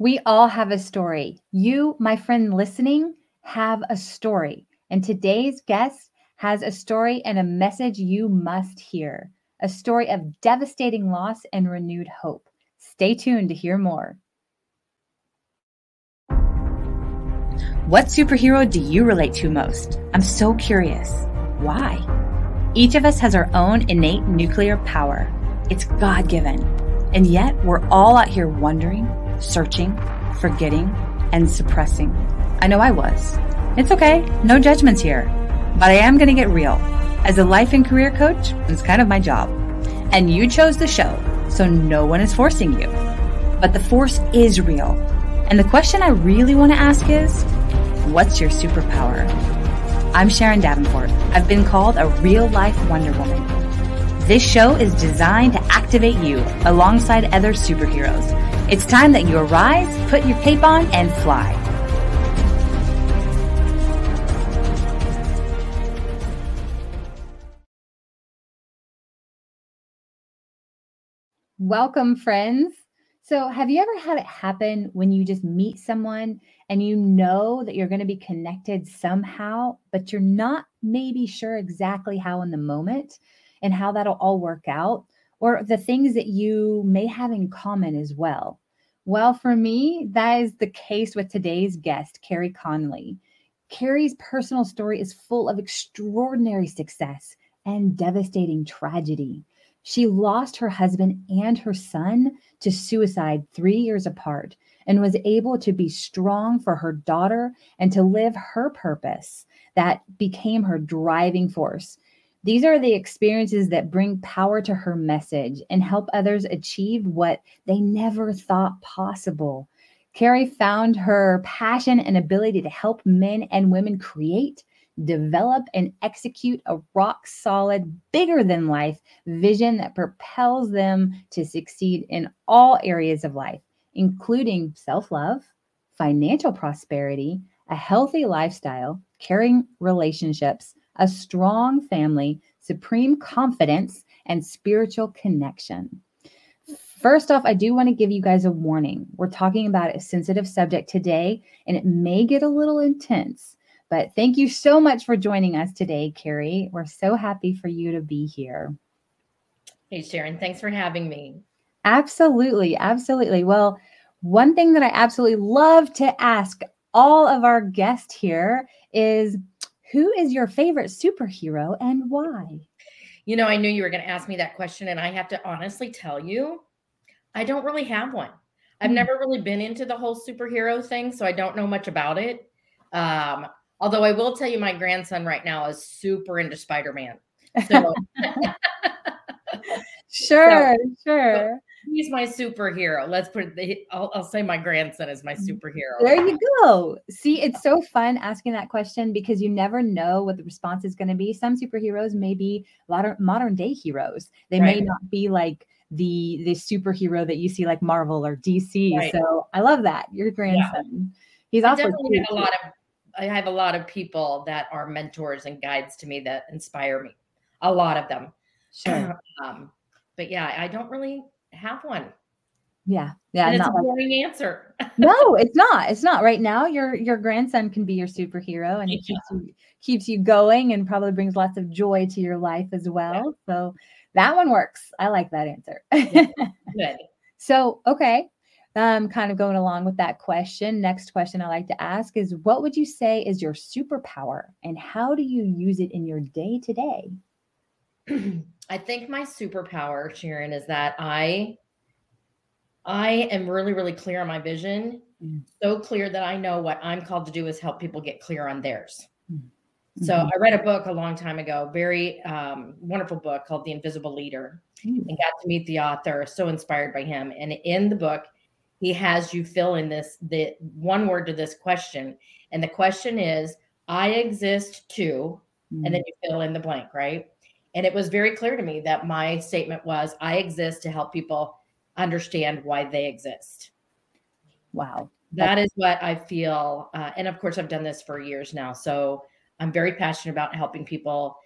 We all have a story. You, my friend listening, have a story. And today's guest has a story and a message you must hear a story of devastating loss and renewed hope. Stay tuned to hear more. What superhero do you relate to most? I'm so curious. Why? Each of us has our own innate nuclear power. It's God given. And yet, we're all out here wondering searching, forgetting, and suppressing. I know I was. It's okay, no judgments here. But I am going to get real. As a life and career coach, it's kind of my job. And you chose the show, so no one is forcing you. But the force is real. And the question I really want to ask is what's your superpower? I'm Sharon Davenport. I've been called a real life Wonder Woman. This show is designed to activate you alongside other superheroes it's time that you arise, put your cape on, and fly. Welcome, friends. So, have you ever had it happen when you just meet someone and you know that you're going to be connected somehow, but you're not maybe sure exactly how in the moment and how that'll all work out? or the things that you may have in common as well? Well, for me, that is the case with today's guest, Carrie Conley. Carrie's personal story is full of extraordinary success and devastating tragedy. She lost her husband and her son to suicide three years apart and was able to be strong for her daughter and to live her purpose that became her driving force. These are the experiences that bring power to her message and help others achieve what they never thought possible. Carrie found her passion and ability to help men and women create, develop, and execute a rock solid, bigger than life vision that propels them to succeed in all areas of life, including self love, financial prosperity, a healthy lifestyle, caring relationships a strong family, supreme confidence, and spiritual connection. First off, I do want to give you guys a warning. We're talking about a sensitive subject today, and it may get a little intense. But thank you so much for joining us today, Carrie. We're so happy for you to be here. Hey, Sharon, thanks for having me. Absolutely. Absolutely. Well, one thing that I absolutely love to ask all of our guests here is who is your favorite superhero and why? You know, I knew you were going to ask me that question, and I have to honestly tell you, I don't really have one. I've mm. never really been into the whole superhero thing, so I don't know much about it. Um, although I will tell you, my grandson right now is super into Spider Man. So, sure, so, sure he's my superhero. Let's put it, I'll, I'll say my grandson is my mm, superhero. There you go. See, it's so fun asking that question because you never know what the response is going to be. Some superheroes may be modern modern day heroes. They right. may not be like the the superhero that you see like Marvel or DC. Right. So I love that. Your grandson. Yeah. He's also a lot of I have a lot of people that are mentors and guides to me that inspire me. A lot of them. Sure. um, but yeah, I don't really have one. Yeah. Yeah. And it's a boring like, answer. no, it's not. It's not. Right now, your your grandson can be your superhero and yeah. keeps you keeps you going and probably brings lots of joy to your life as well. Yeah. So that one works. I like that answer. Yeah. Good. so okay. Um, kind of going along with that question. Next question I like to ask is what would you say is your superpower and how do you use it in your day to day? I think my superpower, Sharon, is that I I am really, really clear on my vision. Mm. So clear that I know what I'm called to do is help people get clear on theirs. Mm-hmm. So I read a book a long time ago, very um, wonderful book called The Invisible Leader, mm. and got to meet the author. So inspired by him. And in the book, he has you fill in this the one word to this question, and the question is, "I exist to," mm. and then you fill in the blank, right? And it was very clear to me that my statement was I exist to help people understand why they exist. Wow. That is what I feel. Uh, and of course, I've done this for years now. So I'm very passionate about helping people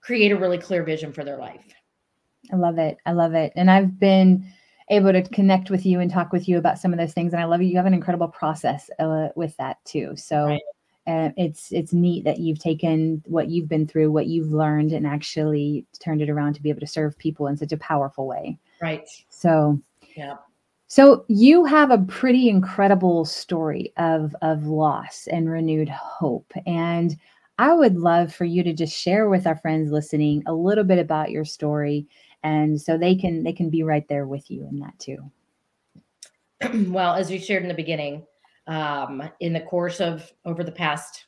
create a really clear vision for their life. I love it. I love it. And I've been able to connect with you and talk with you about some of those things. And I love you. You have an incredible process uh, with that too. So right. Uh, it's it's neat that you've taken what you've been through, what you've learned, and actually turned it around to be able to serve people in such a powerful way. Right. So yeah. So you have a pretty incredible story of of loss and renewed hope. And I would love for you to just share with our friends listening a little bit about your story and so they can they can be right there with you in that too. well, as we shared in the beginning, um, in the course of over the past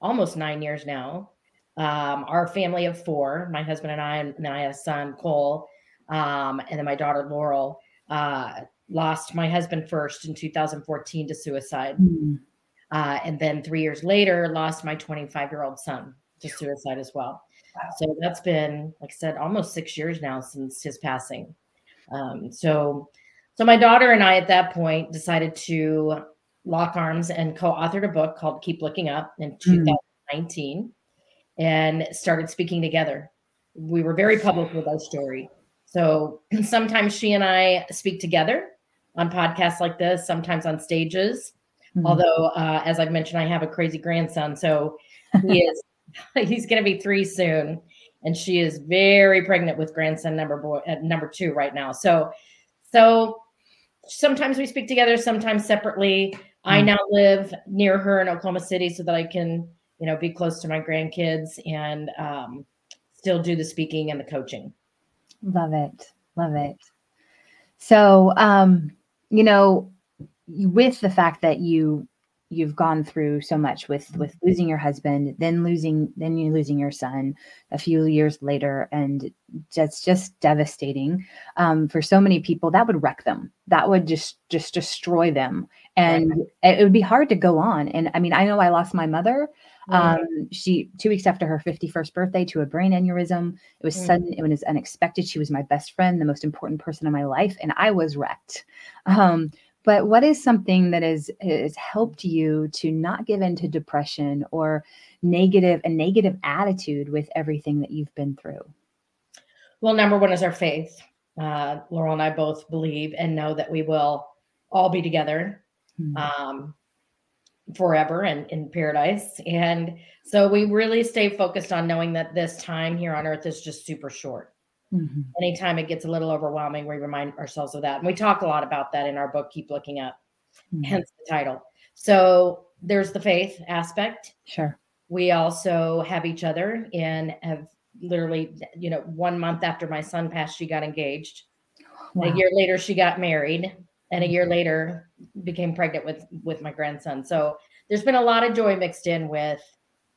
almost nine years now, um, our family of four, my husband and I, and then I have a son, Cole, um, and then my daughter, Laurel, uh, lost my husband first in 2014 to suicide. Mm-hmm. Uh, and then three years later, lost my 25 year old son to suicide as well. Wow. So that's been, like I said, almost six years now since his passing. Um, so, so my daughter and I at that point decided to lock arms and co-authored a book called Keep Looking Up in mm-hmm. 2019 and started speaking together. We were very public with our story. So sometimes she and I speak together on podcasts like this, sometimes on stages. Mm-hmm. Although, uh, as I've mentioned, I have a crazy grandson, so he is he's going to be three soon, and she is very pregnant with grandson number boy uh, number two right now. So, so sometimes we speak together, sometimes separately. I now live near her in Oklahoma City, so that I can you know be close to my grandkids and um, still do the speaking and the coaching. Love it, love it. So, um, you know, with the fact that you you've gone through so much with with losing your husband then losing then you losing your son a few years later and that's just devastating um, for so many people that would wreck them that would just just destroy them and right. it would be hard to go on and i mean i know i lost my mother um, she two weeks after her 51st birthday to a brain aneurysm. It was mm. sudden it was unexpected. She was my best friend the most important person in my life and i was wrecked. Um, but what is something that has, has helped you to not give in to depression or negative a negative attitude with everything that you've been through? Well number one is our faith. Uh, laurel and i both believe and know that we will all be together mm. um, forever and in paradise. And so we really stay focused on knowing that this time here on earth is just super short. Mm-hmm. Anytime it gets a little overwhelming, we remind ourselves of that. And we talk a lot about that in our book, Keep Looking Up, mm-hmm. hence the title. So there's the faith aspect. Sure. We also have each other and have literally, you know, one month after my son passed, she got engaged. Wow. A year later, she got married and a year later became pregnant with with my grandson. So there's been a lot of joy mixed in with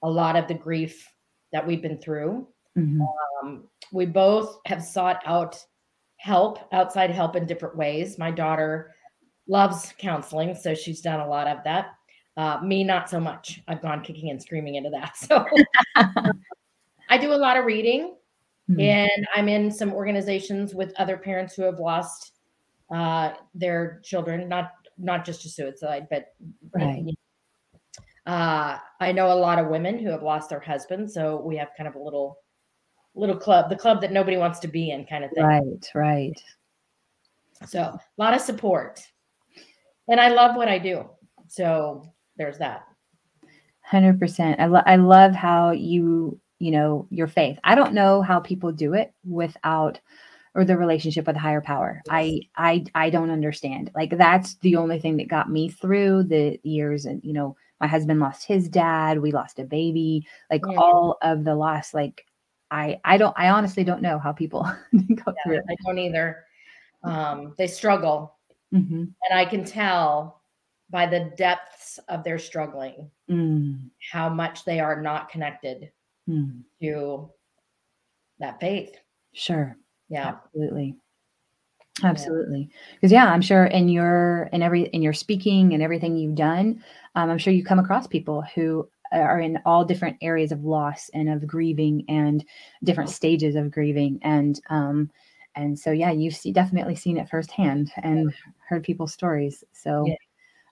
a lot of the grief that we've been through. Mm-hmm. um, we both have sought out help outside help in different ways. My daughter loves counseling so she's done a lot of that. Uh, me not so much. I've gone kicking and screaming into that. So i do a lot of reading mm-hmm. and i'm in some organizations with other parents who have lost uh, their children, not not just to suicide, but right. uh, I know a lot of women who have lost their husbands, so we have kind of a little little club, the club that nobody wants to be in, kind of thing. Right, right. So a lot of support, and I love what I do. So there's that. Hundred percent. I lo- I love how you you know your faith. I don't know how people do it without or the relationship with higher power. I I I don't understand. Like that's the only thing that got me through the years and you know, my husband lost his dad, we lost a baby, like yeah. all of the loss like I I don't I honestly don't know how people go yeah, through it. I don't either. Um they struggle. Mm-hmm. And I can tell by the depths of their struggling mm. how much they are not connected mm. to that faith. Sure. Yeah. Absolutely. Absolutely. Because yeah. yeah, I'm sure in your in every in your speaking and everything you've done, um, I'm sure you come across people who are in all different areas of loss and of grieving and different stages of grieving and um and so yeah you've see, definitely seen it firsthand and heard people's stories so yeah.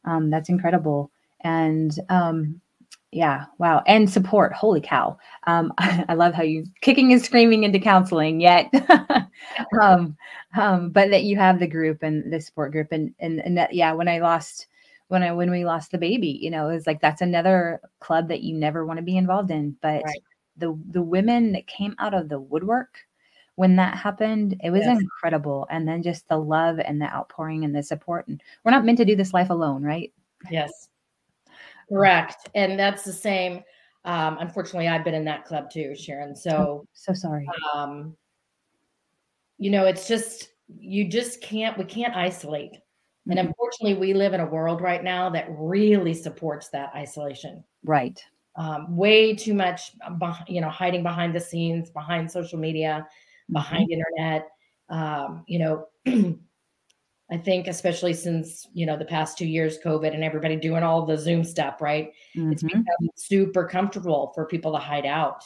um that's incredible and um Yeah. Wow. And support. Holy cow. Um, I love how you kicking and screaming into counseling yet. um, um, but that you have the group and the support group and, and, and that, yeah, when I lost, when I, when we lost the baby, you know, it was like, that's another club that you never want to be involved in. But right. the, the women that came out of the woodwork when that happened, it was yes. incredible. And then just the love and the outpouring and the support. And we're not meant to do this life alone, right? Yes. Correct. And that's the same. Um, unfortunately, I've been in that club too, Sharon. So, oh, so sorry. Um, you know, it's just, you just can't, we can't isolate. Mm-hmm. And unfortunately, we live in a world right now that really supports that isolation. Right. Um, way too much, you know, hiding behind the scenes, behind social media, behind mm-hmm. internet. Um, you know, I think, especially since you know the past two years, COVID and everybody doing all the Zoom stuff, right? Mm-hmm. It's become super comfortable for people to hide out,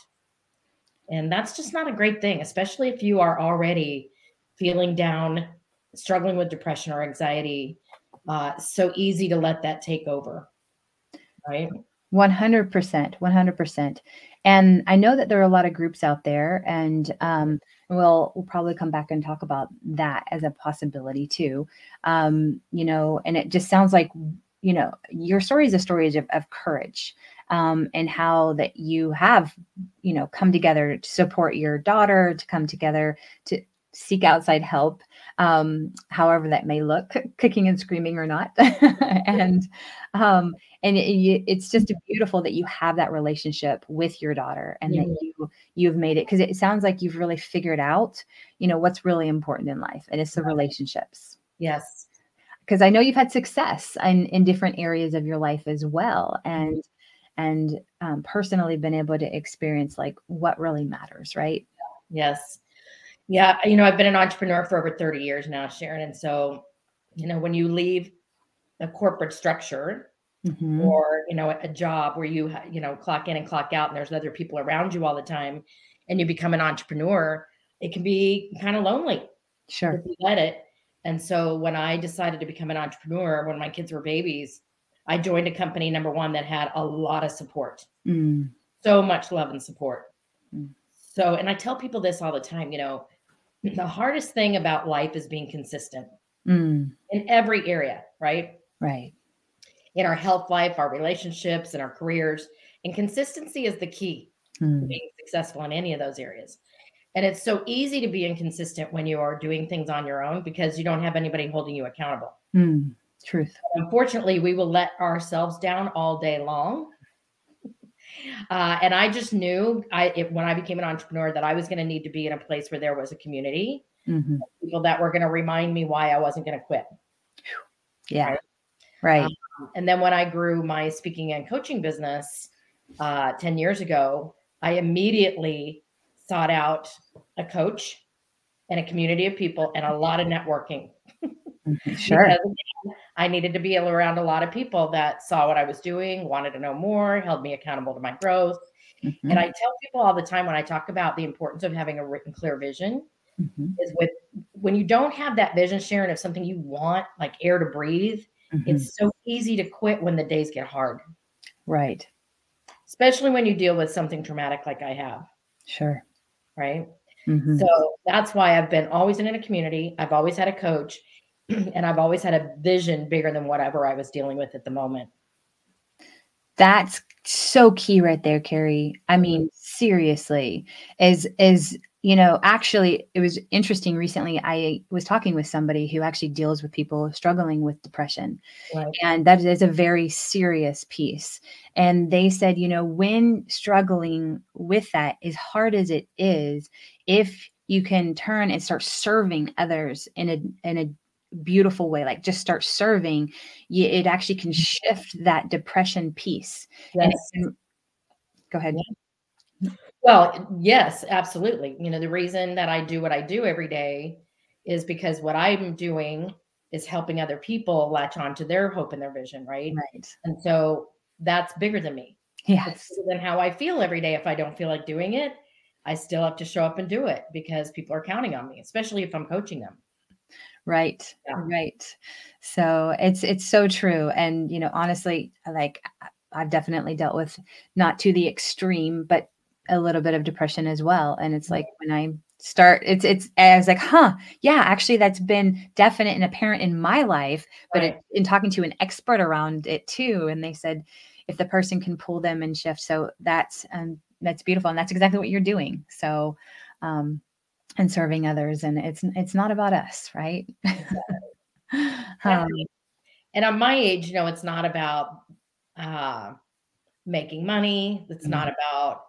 and that's just not a great thing, especially if you are already feeling down, struggling with depression or anxiety. Uh, so easy to let that take over, right? 100%, 100%. And I know that there are a lot of groups out there, and um, we'll we'll probably come back and talk about that as a possibility too. Um, you know, and it just sounds like you know your story is a story of, of courage um, and how that you have you know come together to support your daughter to come together to seek outside help um, however that may look kicking and screaming or not. And um, and it, it's just beautiful that you have that relationship with your daughter and that you you've made it because it sounds like you've really figured out you know what's really important in life and it's the relationships. Yes. Because i know you've had success in in different areas of your life as well and and um, personally been able to experience like what really matters right? Yes yeah you know i've been an entrepreneur for over 30 years now sharon and so you know when you leave a corporate structure mm-hmm. or you know a job where you you know clock in and clock out and there's other people around you all the time and you become an entrepreneur it can be kind of lonely sure if you let it and so when i decided to become an entrepreneur when my kids were babies i joined a company number one that had a lot of support mm. so much love and support mm. so and i tell people this all the time you know the hardest thing about life is being consistent mm. in every area right right in our health life, our relationships, and our careers. And consistency is the key mm. to hmm. being successful in any of those areas. And it's so easy to be inconsistent when you are doing things on your own because you don't have anybody holding you accountable. Mm. Truth. Unfortunately, we will let ourselves down all day long. Uh, and I just knew I it, when I became an entrepreneur that I was going to need to be in a place where there was a community, mm-hmm. people that were going to remind me why I wasn't going to quit. Yeah, right. right. Um, and then when I grew my speaking and coaching business uh, 10 years ago, I immediately sought out a coach and a community of people and a lot of networking. Mm-hmm. Sure. I needed to be around a lot of people that saw what I was doing, wanted to know more, held me accountable to my growth. Mm-hmm. And I tell people all the time when I talk about the importance of having a written, clear vision mm-hmm. is with when you don't have that vision, Sharon, of something you want, like air to breathe, Mm-hmm. It's so easy to quit when the days get hard. Right. Especially when you deal with something traumatic like I have. Sure. Right. Mm-hmm. So that's why I've been always in a community. I've always had a coach and I've always had a vision bigger than whatever I was dealing with at the moment. That's so key right there, Carrie. I mean, mm-hmm. seriously, is is you know, actually, it was interesting recently. I was talking with somebody who actually deals with people struggling with depression. Right. And that is a very serious piece. And they said, you know, when struggling with that, as hard as it is, if you can turn and start serving others in a, in a, beautiful way like just start serving you, it actually can mm-hmm. shift that depression piece yes. and, go ahead well, yes, absolutely. You know, the reason that I do what I do every day is because what I'm doing is helping other people latch on to their hope and their vision, right? Right. And so that's bigger than me. Yes. Than how I feel every day. If I don't feel like doing it, I still have to show up and do it because people are counting on me, especially if I'm coaching them. Right. Yeah. Right. So it's it's so true. And you know, honestly, like I've definitely dealt with not to the extreme, but a little bit of depression as well. And it's like when I start, it's it's I was like, huh, yeah, actually that's been definite and apparent in my life. But Right. it, in talking to an expert around it too, and they said if the person can pull them and shift, so that's um that's beautiful, and that's exactly what you're doing. So, um, and serving others, and it's it's not about us, right? um, and on my age, you know, it's not about uh, making money. It's not about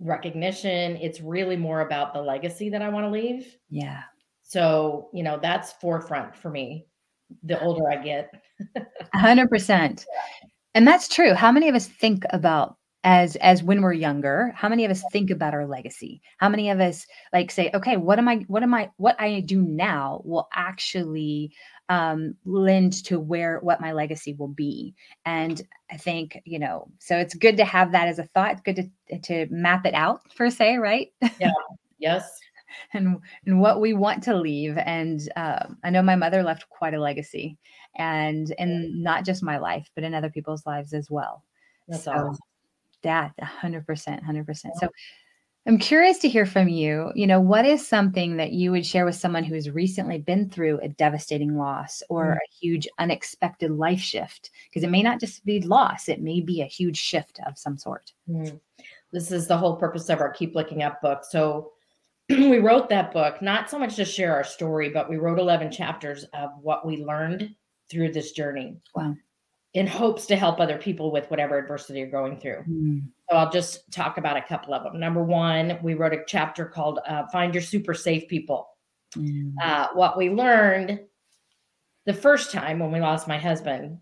recognition. It's really more about the legacy that I want to leave. yeah. So, you know, that's forefront for me. The older I get, hundred percent. And that's true. How many of us think about as as when we're younger, how many of us think about our legacy? How many of us like say, okay, what am I what am I what I do now will actually um lend to where what my legacy will be. And I think, you know, so it's good to have that as a thought. It's good to to map it out per se, right? Yeah yes, and and what we want to leave and um, i know my mother left quite a legacy and and not just my life but in other people's lives as well that's so awesome. That 100% 100% so i'm curious to hear from you you know what is something that you would share with someone who has recently been through a devastating loss or Mm. a huge unexpected life shift because it may not just be loss it may be a huge shift of some sort Mhm. This is the whole purpose of our Keep Looking Up book. So we wrote that book not so much to share our story, but we wrote 11 chapters of what we learned through this journey wow in hopes to help other people with whatever adversity you're going through. Mm, So I'll just talk about a couple of them. Number one, we wrote a chapter called uh, Find Your Super Safe People. mm, Uh, what we learned the first time when we lost my husband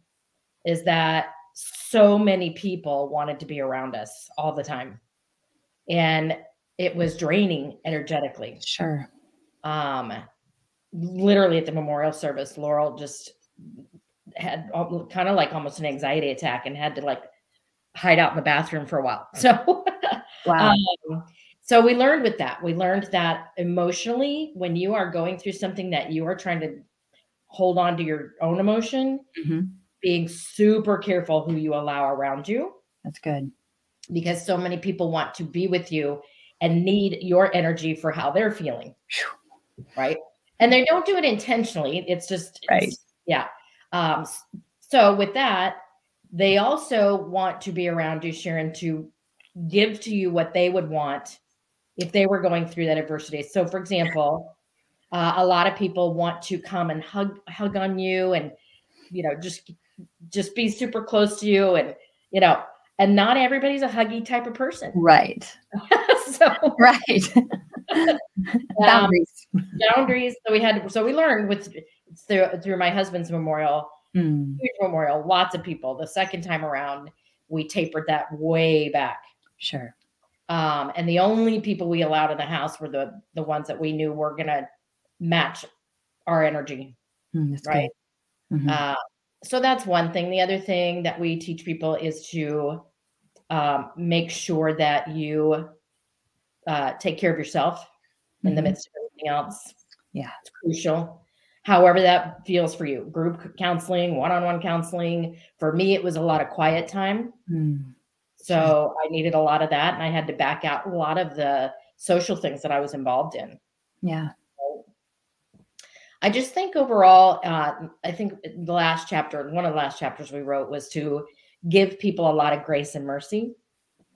is that so many people wanted to be around us all the time. And it was draining energetically. sure Um, literally at the memorial service, Laurel just had kind of like almost an anxiety attack and had to like hide out in the bathroom for a while. So wow um, so we learned with that. We learned that emotionally, when you are going through something that you are trying to hold on to your own emotion, Mhm. being super careful who you allow around you, that's good because so many people want to be with you and need your energy for how they're feeling. Right. And they don't do it intentionally. It's just, it's- Right. yeah. Um, so with that, they also want to be around you, Sharon, to give to you what they would want if they were going through that adversity. So, for example, uh, a lot of people want to come and hug hug on you, and you know, just just be super close to you, and you know, and not everybody's a huggy type of person. right so right um, boundaries boundaries. So we had, so we learned with through through my husband's memorial, Mm, huge memorial, lots of people. The second time around, we tapered that way back. sure Um, and the only people we allowed in the house were the the ones that we knew were gonna match our energy, Mm, right? Mhm. Uh, so that's one thing. The other thing that we teach people is to um, make sure that you uh, take care of yourself in the Mhm. midst of everything else. Yeah. it's crucial. However, that feels for you. Group counseling, one-on-one counseling. For me, it was a lot of quiet time. Mm, So I needed a lot of that, and I had to back out a lot of the social things that I was involved in. yeah I just think overall, uh, I think the last chapter, one of the last chapters we wrote was to give people a lot of grace and mercy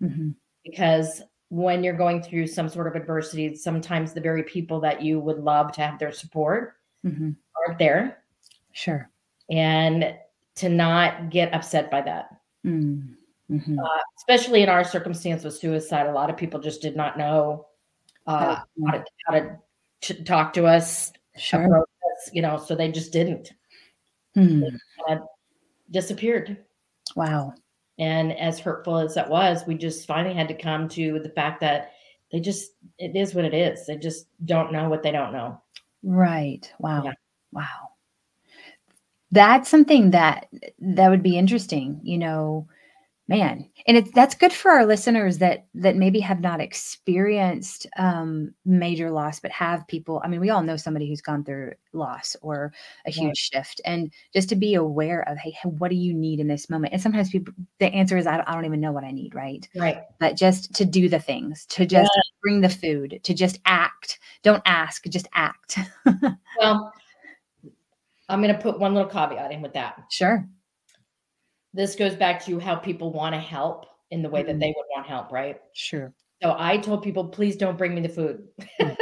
Mhm. because when you're going through some sort of adversity, sometimes the very people that you would love to have their support Mhm. aren't there, sure and to not get upset by that. Mm, mhm. especially in our circumstance with suicide, a lot of people just did not know uh, how to, how to ch- talk to us, sure us, you know, so they just didn't, Mm, disappeared. wow And as hurtful as that was, we just finally had to come to the fact that they just, it is what it is. They just don't know what they don't know. Right. Wow. Yeah. wow. That's something that that would be interesting you know man and it's that's good for our listeners that that maybe have not experienced um major loss but have people i mean we all know somebody who's gone through loss or a huge Right. shift and just to be aware of hey what do you need in this moment and sometimes people the answer is i don't, I don't even know what i need right Right. but just to do the things to just bring the food to just act don't ask just act Well, I'm going to put one little caveat in with that. sure This goes back to how people want to help in the way that Mhm. they would want help, right? sure So I told people, please don't bring me the food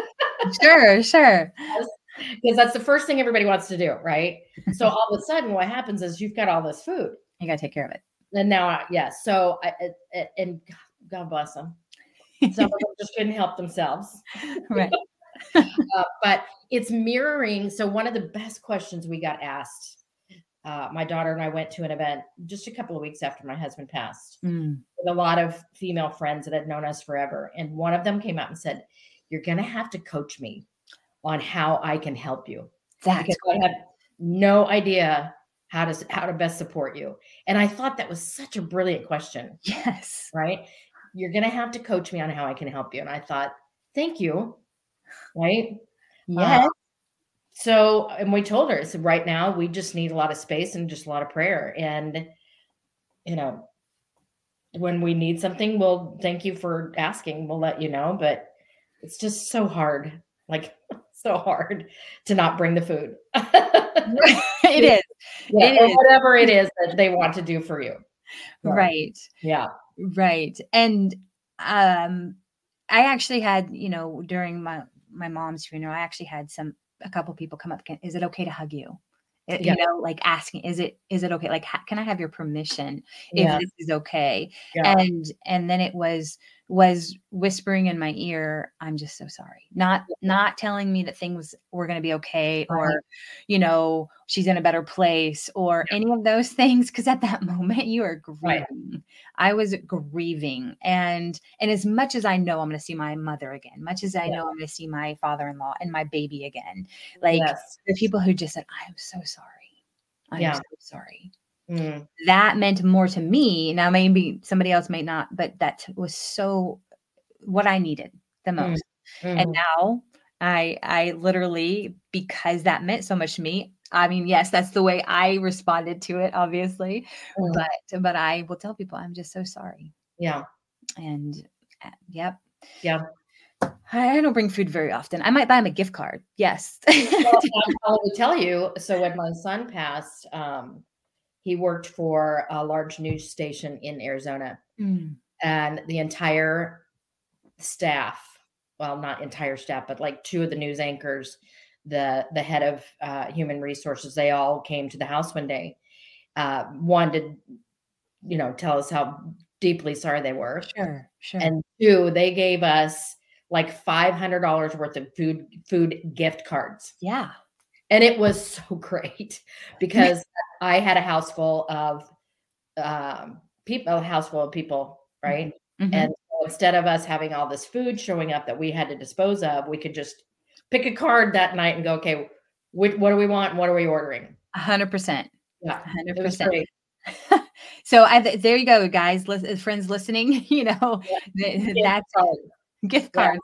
sure sure because that's the first thing everybody wants to do, right? So all of a sudden, what happens is you've got all this food, you gotta take care of it and now, I- yes. so I, I- I- and God bless them. Some of them just couldn't help themselves. right Uh, but it's mirroring. So one of the best questions we got asked, uh, my daughter and I went to an event just a couple of weeks after my husband passed Mm, with a lot of female friends that had known us forever. And one of them came out and said, You're going to have to coach me on how I can help you that's because I have no idea how to how to best support you. And I thought that was such a brilliant question, yes right? You're going to have to coach me on how I can help you. And I thought, Thank you. Right. yes So, and we told her, so right now we just need a lot of space and just a lot of prayer. And, you know, when we need something, we'll thank you for asking. We'll let you know. But it's just so hard, like so hard to not bring the food. it is Yeah, It is. whatever it is that they want to do for you. Right. right Yeah. right and um i actually had you know during my my mom's funeral i actually had some a couple people come up can, is it okay to hug you Uh, Yeah. you know like asking is it is it okay like ha- can i have your permission if Yeah. this is okay Yeah. and and then it was was whispering in my ear i'm just so sorry not not telling me that things were going to be okay Right. or you know she's in a better place or any of those things because at that moment you are Right. grieving i was grieving and and as much as i know i'm going to see my mother again much as i Yeah. know i'm going to see my father-in-law and my baby again like yes. the people who just said i'm so sorry i'm Yeah. so sorry Mm, that meant more to me. Now, maybe somebody else may not, but that was so what I needed the Mm, most. mhm. And now I, I literally, because that meant so much to me. I mean, yes, that's the way I responded to it, obviously, Mm. but but I will tell people I'm just so sorry. yeah. And uh, yep, Yeah. I, don't bring food very often. I might buy him a gift card. Yes. well, I'll I'll tell you. So when my son passed, um, he worked for a large news station in Arizona, Mm, and the entire staff, well, not entire staff, but like two of the news anchors, the the head of uh, human resources, they all came to the house one day. Uh, one to, you know, tell us how deeply sorry they were, sure, sure. and two, they gave us like five hundred dollars worth of food food gift cards yeah. And it was so great because I had a house full of um, people, a house full of people, right? Mhm. And so instead of us having all this food showing up that we had to dispose of, we could just pick a card that night and go, okay, what, what do we want? What are we ordering? A hundred percent. Yeah, 100%. so I, th- there you go, guys, lis- friends listening. You know, Gift that's gift Yeah.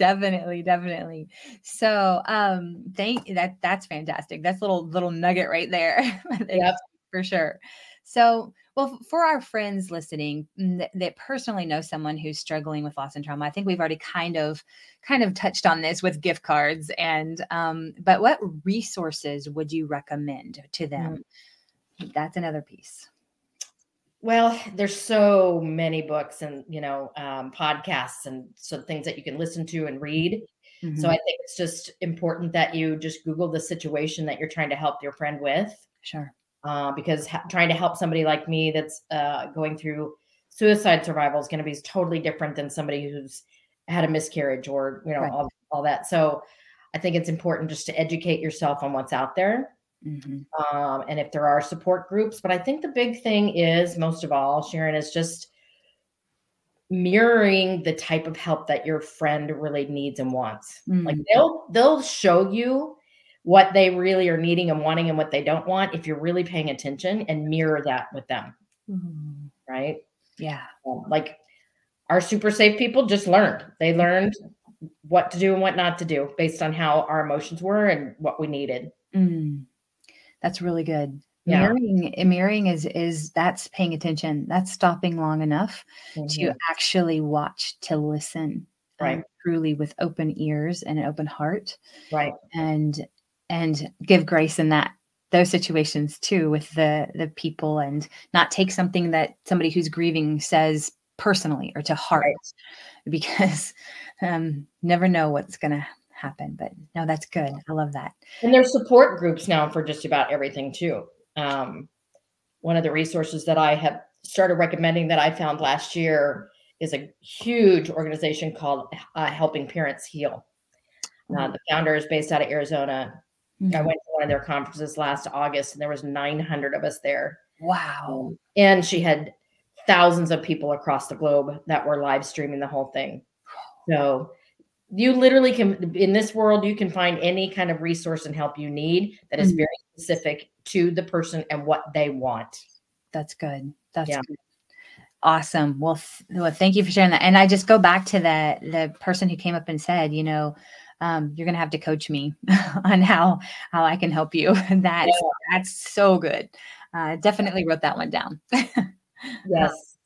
Definitely, definitely. So, um, thank that. That's fantastic. That's a little little nugget right there, Yep. for sure. So, well, for our friends listening mm, that, that personally know someone who's struggling with loss and trauma, I think we've already kind of kind of touched on this with gift cards. And um, but what resources would you recommend to them? That's another piece. Well, there's so many books and you know um, podcasts and so things that you can listen to and read. So Mhm. I think it's just important that you just Google the situation that you're trying to help your friend with. sure. uh, because ha- trying to help somebody like me that's uh, going through suicide survival is going to be totally different than somebody who's had a miscarriage or you know Right. all, all that so i think it's important just to educate yourself on what's out there Mhm. um, and if there are support groups but i think the big thing is most of all sharon is just mirroring the type of help that your friend really needs and wants like Mm. they'll they'll show you what they really are needing and wanting and what they don't want if you're really paying attention and mirror that with them Mm. right? Yeah. Um, like our super safe people just learned. They learned what to do and what not to do based on how our emotions were and what we needed. Mm, that's really good. Yeah. Mirroring, mirroring is is that's paying attention. That's stopping long enough to Mhm. actually watch, to listen, um, truly with open ears and an open heart, Right. and and give grace in that those situations too with the the people and not take something that somebody who's grieving says personally or to heart Right. because um never know what's gonna happen but no that's good i love that And there's support groups now for just about everything too. Um, one of the resources that I have started recommending that I found last year is a huge organization called uh, Helping Parents Heal. Uh, the founder is based out of Arizona. I Mhm. went to one of their conferences last August, and there was 900 of us there. wow Um, and she had thousands of people across the globe that were live streaming the whole thing. So you literally can in this world you can find any kind of resource and help you need that is Mhm. very specific to the person and what they want. That's good. That's Yeah. good. Awesome. Well, th- well, thank you for sharing that. And I just go back to the the person who came up and said, you know, um, you're gonna have to coach me on how how I can help you. that's that's so good. Uh, definitely wrote that one down. Yes.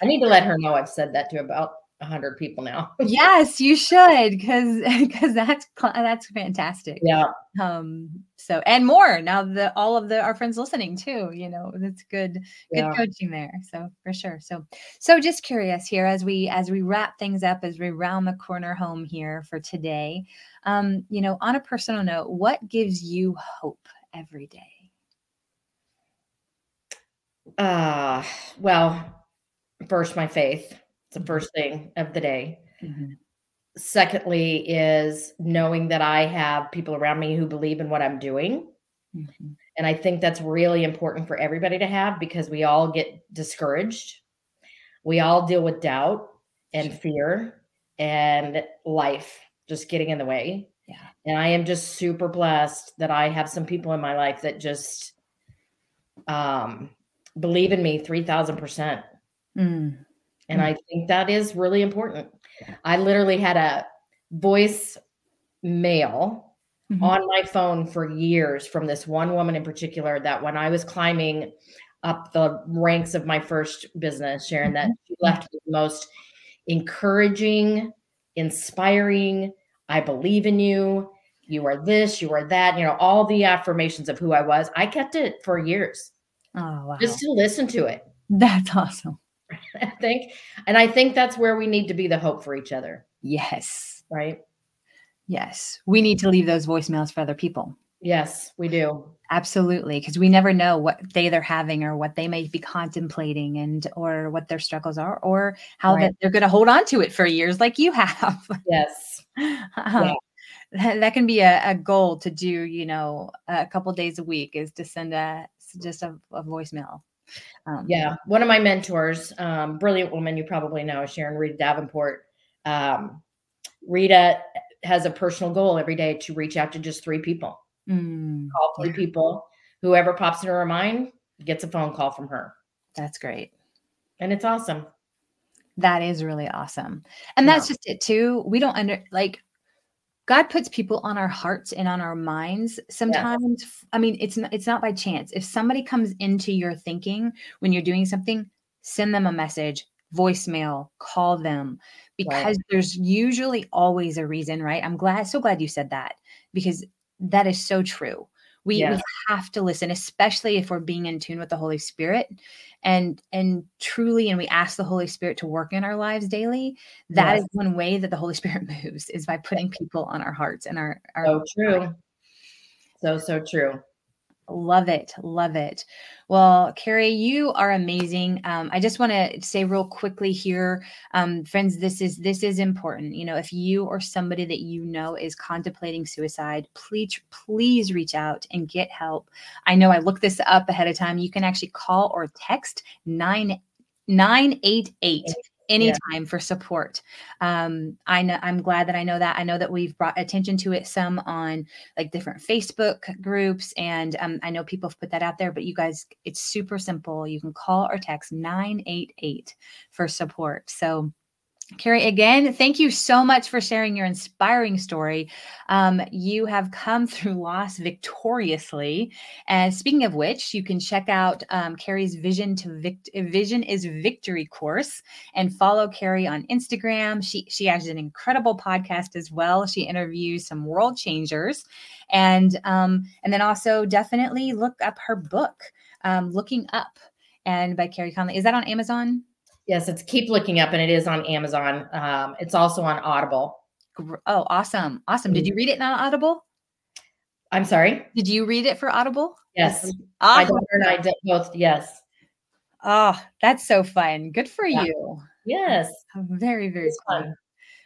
I need to let her know I've said that to about 100 people now. yes, you should, because because that's that's fantastic. yeah. Um. So and more now. The all of the our friends listening too. You know, that's good. good Yeah. coaching there so for sure so so just curious here as we as we wrap things up as we round the corner home here for today um you know on a personal note what gives you hope every day Uh, well, first, my faith. It's the first thing of the day. Mhm. Secondly, is knowing that I have people around me who believe in what I'm doing. Mhm. And I think that's really important for everybody to have because we all get discouraged. We all deal with doubt and fear and life just getting in the way. Yeah. And I am just super blessed that I have some people in my life that just um, believe in me 3000%. Mm. And I think that is really important. I literally had a voice mail Mhm. on my phone for years from this one woman in particular that when I was climbing up the ranks of my first business, Sharon, that she left me the most encouraging, inspiring, I believe in you. You are this, you are that, you know, all the affirmations of who I was. I kept it for years oh wow just to listen to it. that's awesome I think, and I think that's where we need to be the hope for each other, yes right? yes we need to leave those voicemails for other people Yes, we do. absolutely because we never know what day they're having or what they may be contemplating and or what their struggles are or how Right. that they're going to hold on to it for years like you have Yes. Um, that, that can be a, a goal to do you know a couple days a week is to send a just a, a voicemail um, Yeah. One of my mentors, um, brilliant woman you probably know, Sharon Rita Davenport. Um, Rita has a personal goal every day to reach out to just three people. mm, Call three people. Whoever pops into her mind gets a phone call from her. that's great And it's awesome. that is really awesome and that's just it too we don't under like god puts people on our hearts and on our minds sometimes. I mean it's it's not by chance. If somebody comes into your thinking when you're doing something send them a message voicemail call them because there's usually always a reason right? I'm glad so glad you said that because that is so true we, Yes. we have to listen especially if we're being in tune with the holy spirit and and truly and we ask the holy spirit to work in our lives daily That is Yes. one way that the holy spirit moves is by putting people on our hearts and our, our So true. So, so true. Love it. Love it. Well, Carrie, you are amazing. Um, I just want to say real quickly here, um, friends, this is this is important. You know, if you or somebody that you know is contemplating suicide, please please reach out and get help. I know I looked this up ahead of time. You can actually call or text nine nine eight eight anytime yeah. for support. Um, I know I'm glad that I know that. I know that we've brought attention to it some on like different Facebook groups, and um, I know people have put that out there. But you guys, it's super simple. You can call or text nine eight eight for support. So Carrie, again, thank you so much for sharing your inspiring story. Um, you have come through loss victoriously. And speaking of which, you can check out um, Carrie's Vision to Vict- Vision is Victory course and follow Carrie on Instagram. She she has an incredible podcast as well. She interviews some world changers, and um, and then also definitely look up her book, um, Looking Up, and by Carrie Conley. Is that on Amazon? Yes, it's Keep Looking Up, and it is on Amazon. Um, it's also on Audible. Oh, awesome. Awesome. Did mm. you read it on Audible? I'm sorry? Did you read it for Audible? Yes. Oh. My daughter and I did both. Yes. Oh, that's so fun. Good for yeah. you. Yes. Very, very fun.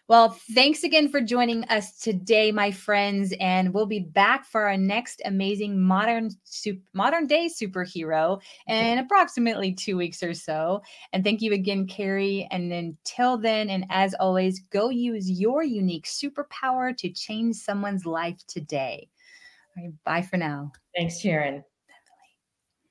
Well, thanks again for joining us today, my friends, and we'll be back for our next amazing modern modern day superhero in approximately two weeks or so. And thank you again, Carey. And until then, and as always, go use your unique superpower to change someone's life today. bye for now. Thanks, Sharon.